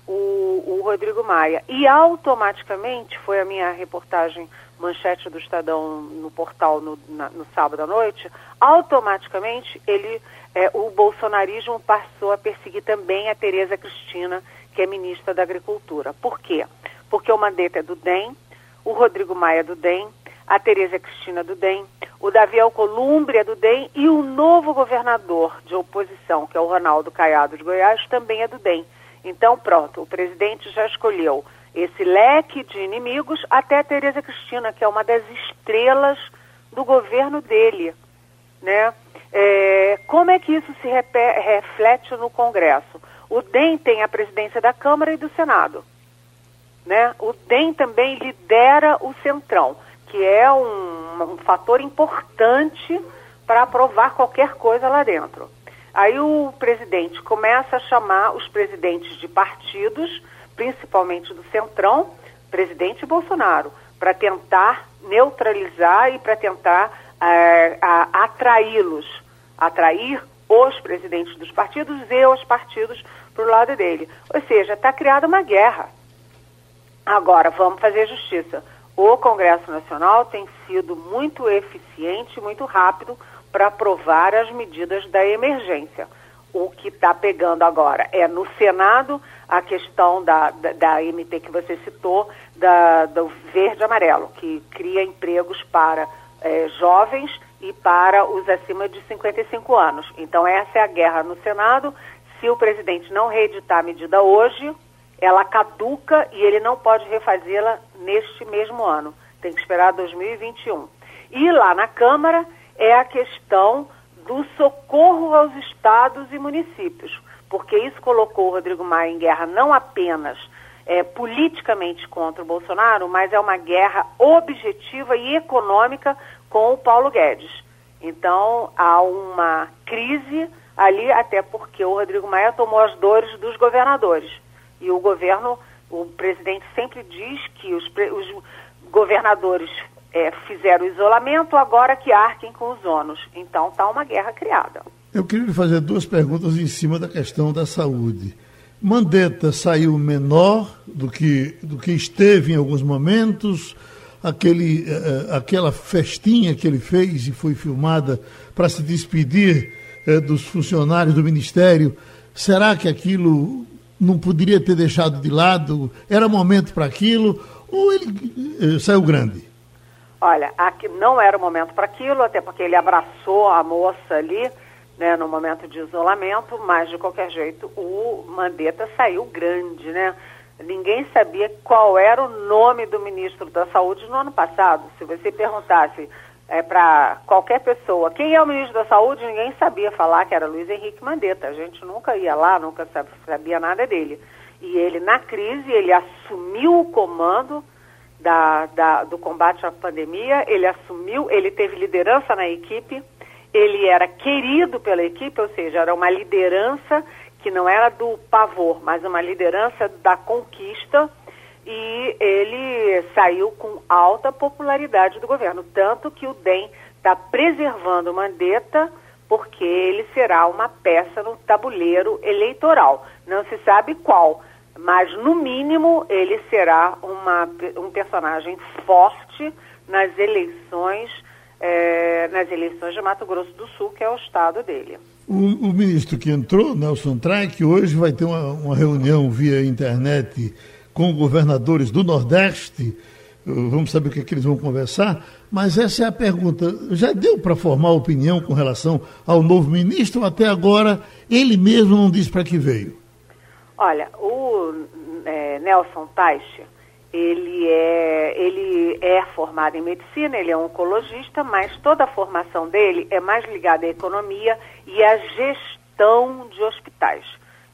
o, o, Rodrigo Maia. E automaticamente, foi a minha reportagem manchete do Estadão no portal no, na, no sábado à noite, automaticamente ele é, o bolsonarismo passou a perseguir também a Tereza Cristina, que é ministra da Agricultura. Por quê? Porque o Mandetta é do DEM, o Rodrigo Maia é do DEM, a Tereza Cristina é do DEM, o Davi Alcolumbre é do DEM e o novo governador de oposição, que é o Ronaldo Caiado de Goiás, também é do DEM. Então, pronto, o presidente já escolheu esse leque de inimigos até a Tereza Cristina, que é uma das estrelas do governo dele, né? É, como é que isso se reflete no Congresso? O DEM tem a presidência da Câmara e do Senado. Né? O DEM também lidera o Centrão, que é um, um fator importante para aprovar qualquer coisa lá dentro. Aí o presidente começa a chamar os presidentes de partidos, principalmente do Centrão, presidente Bolsonaro, para tentar neutralizar e para tentar é, atraí-los, atrair os presidentes dos partidos e os partidos para o lado dele. Ou seja, está criada uma guerra. Agora, vamos fazer justiça. O Congresso Nacional tem sido muito eficiente, muito rápido para aprovar as medidas da emergência. O que está pegando agora é no Senado a questão da, da, da que você citou, da, do verde-amarelo, que cria empregos para é, jovens e para os acima de 55 anos. Então, essa é a guerra no Senado. Se o presidente não reeditar a medida hoje, ela caduca e ele não pode refazê-la neste mesmo ano. Tem que esperar 2021. E lá na Câmara é a questão do socorro aos estados e municípios, porque isso colocou o Rodrigo Maia em guerra não apenas é, politicamente contra o Bolsonaro, mas é uma guerra objetiva e econômica com o Paulo Guedes. Então há uma crise ali, até porque o Rodrigo Maia tomou as dores dos governadores. E o governo, o presidente sempre diz que os, os governadores é, fizeram isolamento, agora que arquem com os ônus. Então está uma guerra criada. Eu queria lhe fazer duas perguntas em cima da questão da saúde. Mandetta saiu menor do que, do que esteve em alguns momentos. Aquele, uh, aquela festinha que ele fez e foi filmada para se despedir uh, dos funcionários do Ministério, será que aquilo não poderia ter deixado de lado? Era momento para aquilo? Ou ele saiu grande? Olha, aqui não era momento para aquilo, até porque ele abraçou a moça ali né, no momento de isolamento, mas de qualquer jeito o Mandetta saiu grande, né? Ninguém sabia qual era o nome do ministro da Saúde no ano passado. Se você perguntasse é, para qualquer pessoa quem é o ministro da Saúde, ninguém sabia falar que era Luiz Henrique Mandetta. A gente nunca ia lá, nunca sabia nada dele. E ele, na crise, ele assumiu o comando da, da, do combate à pandemia, ele assumiu, ele teve liderança na equipe, ele era querido pela equipe, ou seja, era uma liderança que não era do pavor, mas uma liderança da conquista, e ele saiu com alta popularidade do governo, tanto que o DEM está preservando Mandetta porque ele será uma peça no tabuleiro eleitoral. Não se sabe qual, mas no mínimo ele será uma, um personagem forte nas eleições, é, nas eleições de Mato Grosso do Sul, que é o estado dele. O, o ministro que entrou, Nelson Traik, hoje vai ter uma, uma reunião via internet com governadores do Nordeste. Vamos saber o que, é que eles vão conversar. Mas essa é a pergunta. Já deu para formar opinião com relação ao novo ministro? Até agora, ele mesmo não disse para que veio. Olha, o é, Nelson Taixe, ele é, ele é formado em medicina, ele é oncologista, mas toda a formação dele é mais ligada à economia e à gestão de hospitais.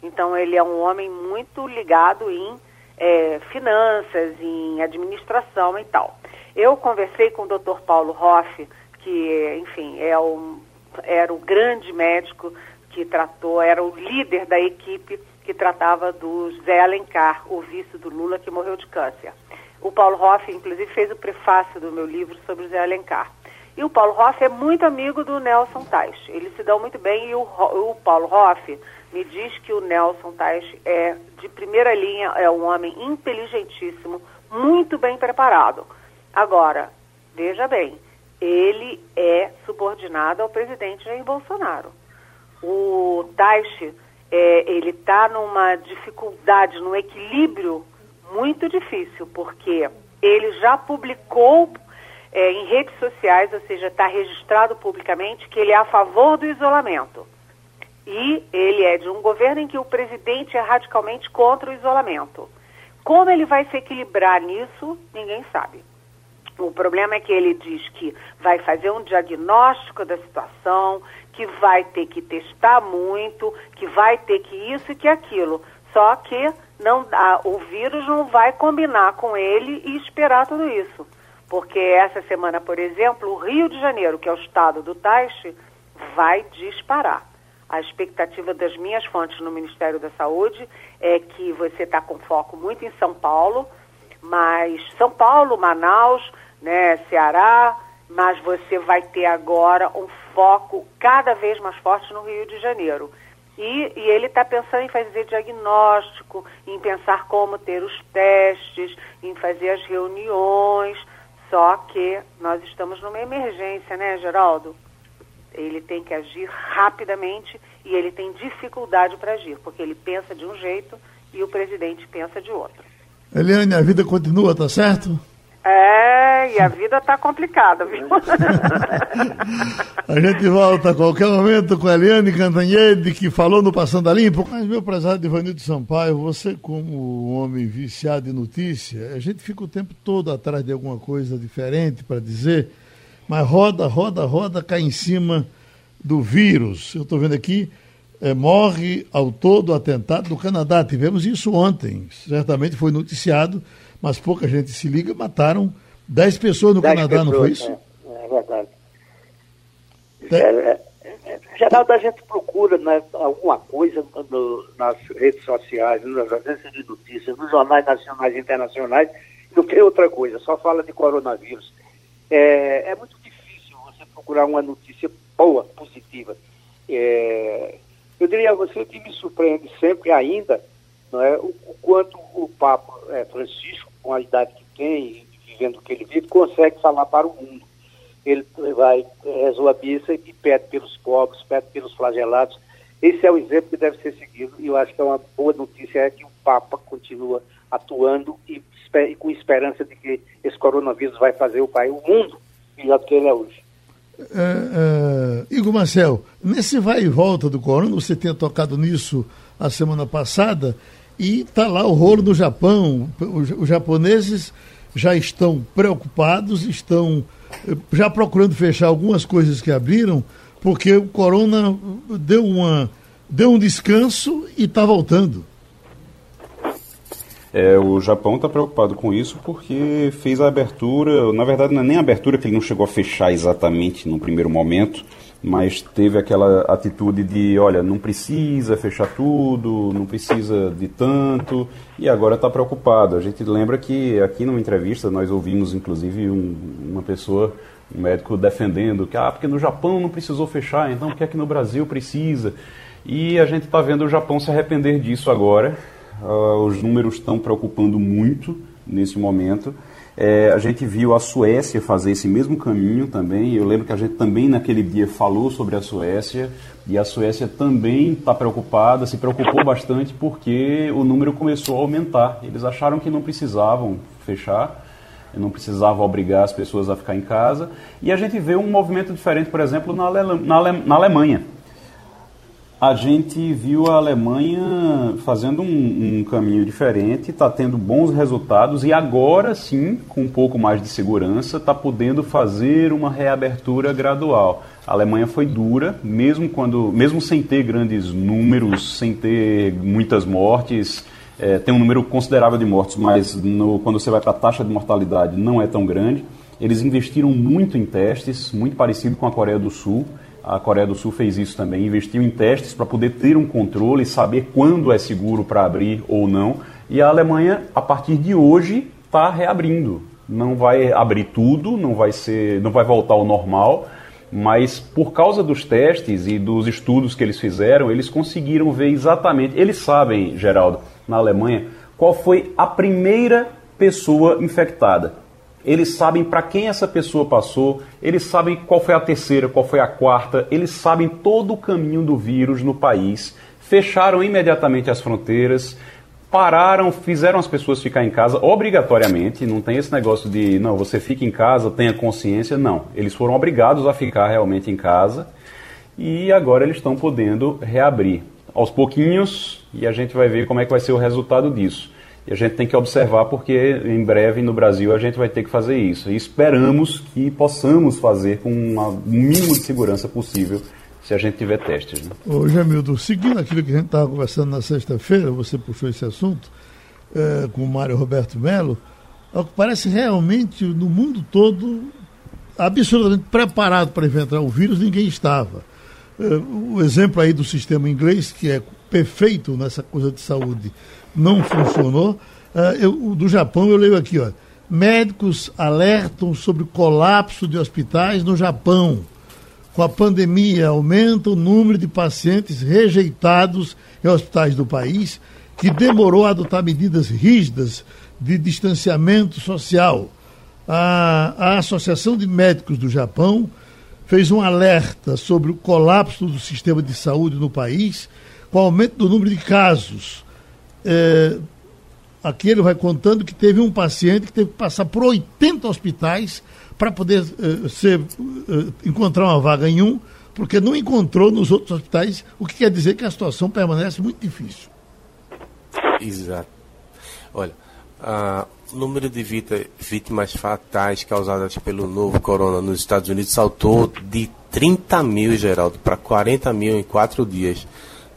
Então, ele é um homem muito ligado em é, finanças, em administração e tal. Eu conversei com o Dr. Paulo Hoff, que, enfim, é o, era o grande médico que tratou, era o líder da equipe que tratava do Zé Alencar, o vice do Lula, que morreu de câncer. O Paulo Hoff, inclusive, fez o prefácio do meu livro sobre o Zé Alencar. E o Paulo Hoff é muito amigo do Nelson Tais. Eles se dão muito bem e o, o Paulo Hoff me diz que o Nelson Tais é de primeira linha, é um homem inteligentíssimo, muito bem preparado. Agora, veja bem, ele é subordinado ao presidente Jair Bolsonaro. O Taixe é, ele está numa dificuldade, num equilíbrio muito difícil, porque ele já publicou é, em redes sociais, ou seja, está registrado publicamente, que ele é a favor do isolamento. E ele é de um governo em que o presidente é radicalmente contra o isolamento. Como ele vai se equilibrar nisso, ninguém sabe. O problema é que ele diz que vai fazer um diagnóstico da situação, que vai ter que testar muito, que vai ter que isso e que aquilo. Só que não dá, o vírus não vai combinar com ele e esperar tudo isso. Porque essa semana, por exemplo, o Rio de Janeiro, que é o estado do Taixe, vai disparar. A expectativa das minhas fontes no Ministério da Saúde é que você está com foco muito em São Paulo, mas São Paulo, Manaus, né, Ceará, mas você vai ter agora um foco cada vez mais forte no Rio de Janeiro. E, e ele está pensando em fazer diagnóstico, em pensar como ter os testes, em fazer as reuniões. Só que nós estamos numa emergência, né, Geraldo? Ele tem que agir rapidamente e ele tem dificuldade para agir, porque ele pensa de um jeito e o presidente pensa de outro. Eliane, a vida continua, tá certo? É, e a vida tá complicada, viu? a gente volta a qualquer momento com a Eliane Cantanhede, que falou no Passando a Limpo. Mas, meu prezado Ivanildo Sampaio, você como um homem viciado em notícia, a gente fica o tempo todo atrás de alguma coisa diferente para dizer, mas roda, roda, roda, cai em cima do vírus. Eu estou vendo aqui, é, morre ao todo atentado do Canadá. Tivemos isso ontem, certamente foi noticiado mas pouca gente se liga, mataram 10 pessoas no Canadá, pessoas, não foi isso? É, é verdade. É, é, é, Geraldo, a gente procura né, alguma coisa no, nas redes sociais, nas agências de notícias, nos jornais nacionais e internacionais, do que outra coisa, só fala de coronavírus. É, é muito difícil você procurar uma notícia boa, positiva. É, eu diria a você que me surpreende sempre ainda não é, o, o quanto o Papa é, Francisco, com a idade que tem, vivendo o que ele vive, consegue falar para o mundo. Ele vai, rezou a missa e pede pelos pobres, pede pelos flagelados. Esse é o exemplo que deve ser seguido e eu acho que é uma boa notícia é que o Papa continua atuando e, e com esperança de que esse coronavírus vai fazer o país, o mundo, melhor do que ele é hoje. É, é, Igor Marcel, nesse vai e volta do corona, você tinha tocado nisso a semana passada, e está lá o rolo no Japão. Os, os, japoneses já estão preocupados, estão eh, já procurando fechar algumas coisas que abriram, porque o corona deu, uma, deu um descanso e está voltando. É, o Japão está preocupado com isso porque fez a abertura, na verdade não é nem a abertura que ele não chegou a fechar exatamente no primeiro momento, mas teve aquela atitude de, olha, não precisa fechar tudo, não precisa de tanto, e agora está preocupado. A gente lembra que aqui numa entrevista nós ouvimos inclusive um, uma pessoa, um médico defendendo que, ah, porque no Japão não precisou fechar, então por que aqui no Brasil precisa? E a gente está vendo o Japão se arrepender disso agora. Uh, os números estão preocupando muito nesse momento. É, a gente viu a Suécia fazer esse mesmo caminho também. Eu lembro que a gente também naquele dia falou sobre a Suécia e a Suécia também está preocupada, se preocupou bastante porque o número começou a aumentar. Eles acharam que não precisavam fechar, não precisava obrigar as pessoas a ficar em casa. E a gente vê um movimento diferente, por exemplo, na, Ale na, Ale na Alemanha a gente viu a Alemanha fazendo um, um caminho diferente, está tendo bons resultados e agora sim, com um pouco mais de segurança, está podendo fazer uma reabertura gradual. A Alemanha foi dura, mesmo quando, mesmo sem ter grandes números, sem ter muitas mortes, é, tem um número considerável de mortes, mas no, quando você vai para a taxa de mortalidade não é tão grande. Eles investiram muito em testes, muito parecido com a Coreia do Sul. A Coreia do Sul fez isso também, investiu em testes para poder ter um controle e saber quando é seguro para abrir ou não. E a Alemanha, a partir de hoje, está reabrindo. Não vai abrir tudo, não vai ser, não vai voltar ao normal, mas por causa dos testes e dos estudos que eles fizeram, eles conseguiram ver exatamente. Eles sabem, Geraldo, na Alemanha, qual foi a primeira pessoa infectada eles sabem para quem essa pessoa passou, eles sabem qual foi a terceira, qual foi a quarta, eles sabem todo o caminho do vírus no país, fecharam imediatamente as fronteiras, pararam, fizeram as pessoas ficar em casa obrigatoriamente, não tem esse negócio de, não, você fica em casa, tenha consciência, não. Eles foram obrigados a ficar realmente em casa e agora eles estão podendo reabrir aos pouquinhos e a gente vai ver como é que vai ser o resultado disso. E a gente tem que observar porque em breve no Brasil a gente vai ter que fazer isso. E esperamos que possamos fazer com o mínimo de segurança possível se a gente tiver testes. Né? Ô, Jamildo, seguindo aquilo que a gente estava conversando na sexta-feira, você puxou esse assunto é, com o Mário Roberto Melo, ao que parece realmente no mundo todo absolutamente preparado para enfrentar o vírus, ninguém estava. É, o exemplo aí do sistema inglês, que é perfeito nessa coisa de saúde, não funcionou. Uh, eu, do Japão eu leio aqui, ó. Médicos alertam sobre colapso de hospitais no Japão. Com a pandemia, aumenta o número de pacientes rejeitados em hospitais do país, que demorou a adotar medidas rígidas de distanciamento social. A, a Associação de Médicos do Japão fez um alerta sobre o colapso do sistema de saúde no país, com o aumento do número de casos é, aqui ele vai contando que teve um paciente que teve que passar por 80 hospitais para poder é, ser, é, encontrar uma vaga em um, porque não encontrou nos outros hospitais, o que quer dizer que a situação permanece muito difícil. Exato. Olha, o número de vítimas fatais causadas pelo novo corona nos Estados Unidos saltou de 30 mil, Geraldo, para 40 mil em quatro dias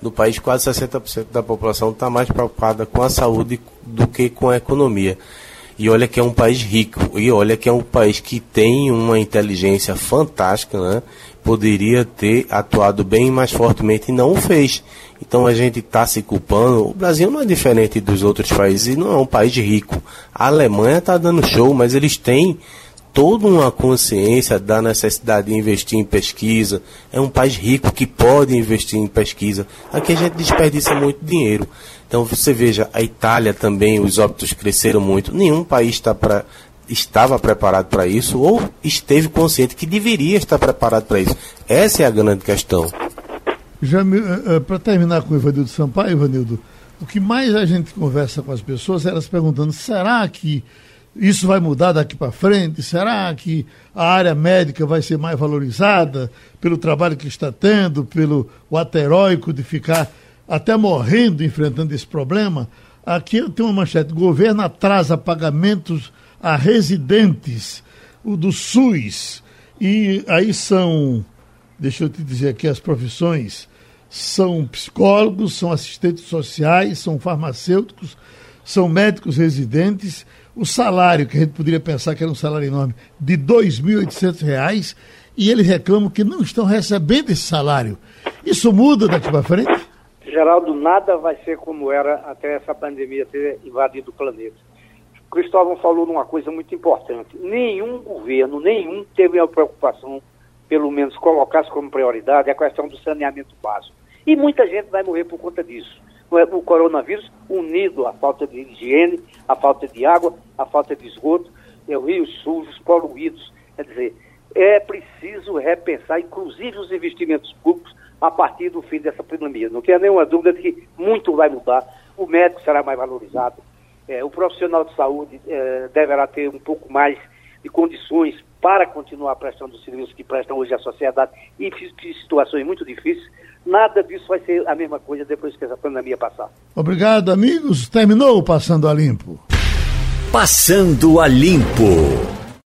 no país, quase 60% da população está mais preocupada com a saúde do que com a economia. E olha que é um país rico, e olha que é um país que tem uma inteligência fantástica, né? Poderia ter atuado bem mais fortemente e não o fez. Então a gente está se culpando. O Brasil não é diferente dos outros países, não é um país rico. A Alemanha está dando show, mas eles têm toda uma consciência da necessidade de investir em pesquisa. É um país rico que pode investir em pesquisa. Aqui a gente desperdiça muito dinheiro. Então você veja, a Itália também, os óbitos cresceram muito. Nenhum país está pra, estava preparado para isso ou esteve consciente que deveria estar preparado para isso. Essa é a grande questão. Já uh, uh, para terminar com o Ivanildo Sampaio, Ivanildo, o que mais a gente conversa com as pessoas é elas perguntando: será que isso vai mudar daqui para frente? Será que a área médica vai ser mais valorizada pelo trabalho que está tendo, pelo ato heróico de ficar até morrendo enfrentando esse problema? Aqui eu tenho uma manchete: governo atrasa pagamentos a residentes o do SUS. E aí são, deixa eu te dizer aqui as profissões: são psicólogos, são assistentes sociais, são farmacêuticos, são médicos residentes, o salário, que a gente poderia pensar que era um salário enorme, de R$ 2.800, e eles reclamam que não estão recebendo esse salário. Isso muda daqui para frente? Geraldo, nada vai ser como era até essa pandemia ter invadido o planeta. Cristóvão falou numa coisa muito importante. Nenhum governo, nenhum teve a preocupação, pelo menos colocasse como prioridade, a questão do saneamento básico. E muita gente vai morrer por conta disso. O coronavírus, unido à falta de higiene, à falta de água, à falta de esgoto, é, rios sujos, poluídos. Quer dizer, é preciso repensar, inclusive, os investimentos públicos a partir do fim dessa pandemia. Não tenha nenhuma dúvida de que muito vai mudar. O médico será mais valorizado, é, o profissional de saúde é, deverá ter um pouco mais de condições para continuar prestando os serviços que prestam hoje à sociedade em situações muito difíceis. Nada disso vai ser a mesma coisa depois que essa pandemia passar. Obrigado, amigos. Terminou o Passando a Limpo. Passando a Limpo.